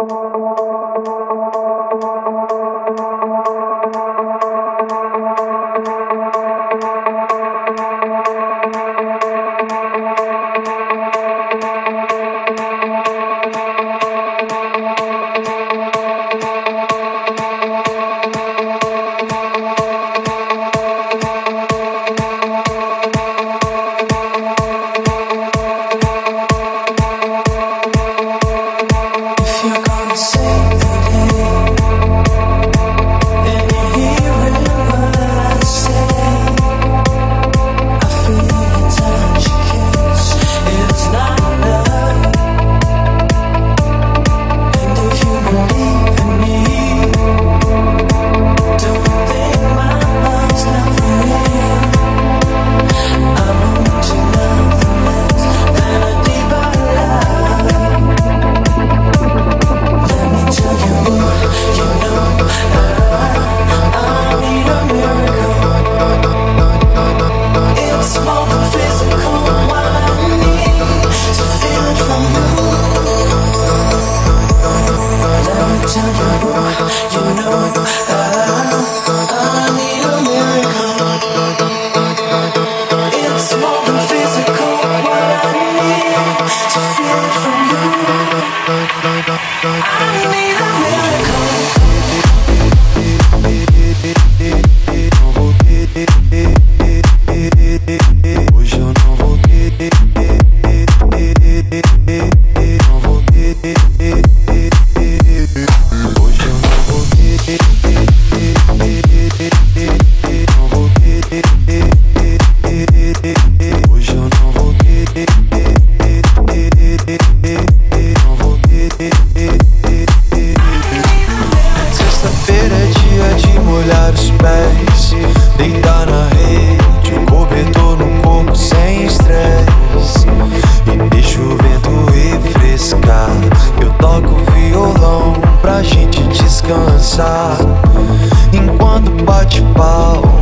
Música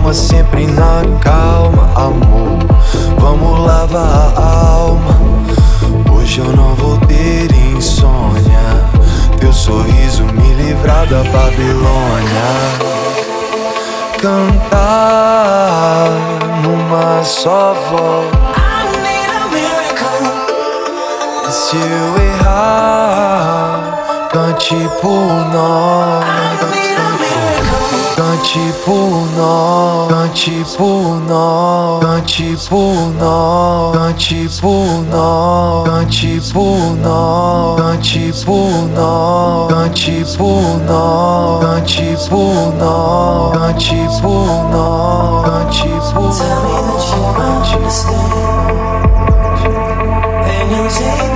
calma, sempre na calma, amor. Vamos lavar a alma. Hoje eu não vou ter insônia. Teu sorriso me livrar da Babilônia. Cantar numa só voz. Se eu errar, cante por nós. Cante por nós, cante por nós, cante por nós, cante por nós, cante por nós, cante por nós, cante por nós, cante por nós, cante por nós, cante por nós. Tell me that you understand, and you'll take.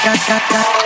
da da da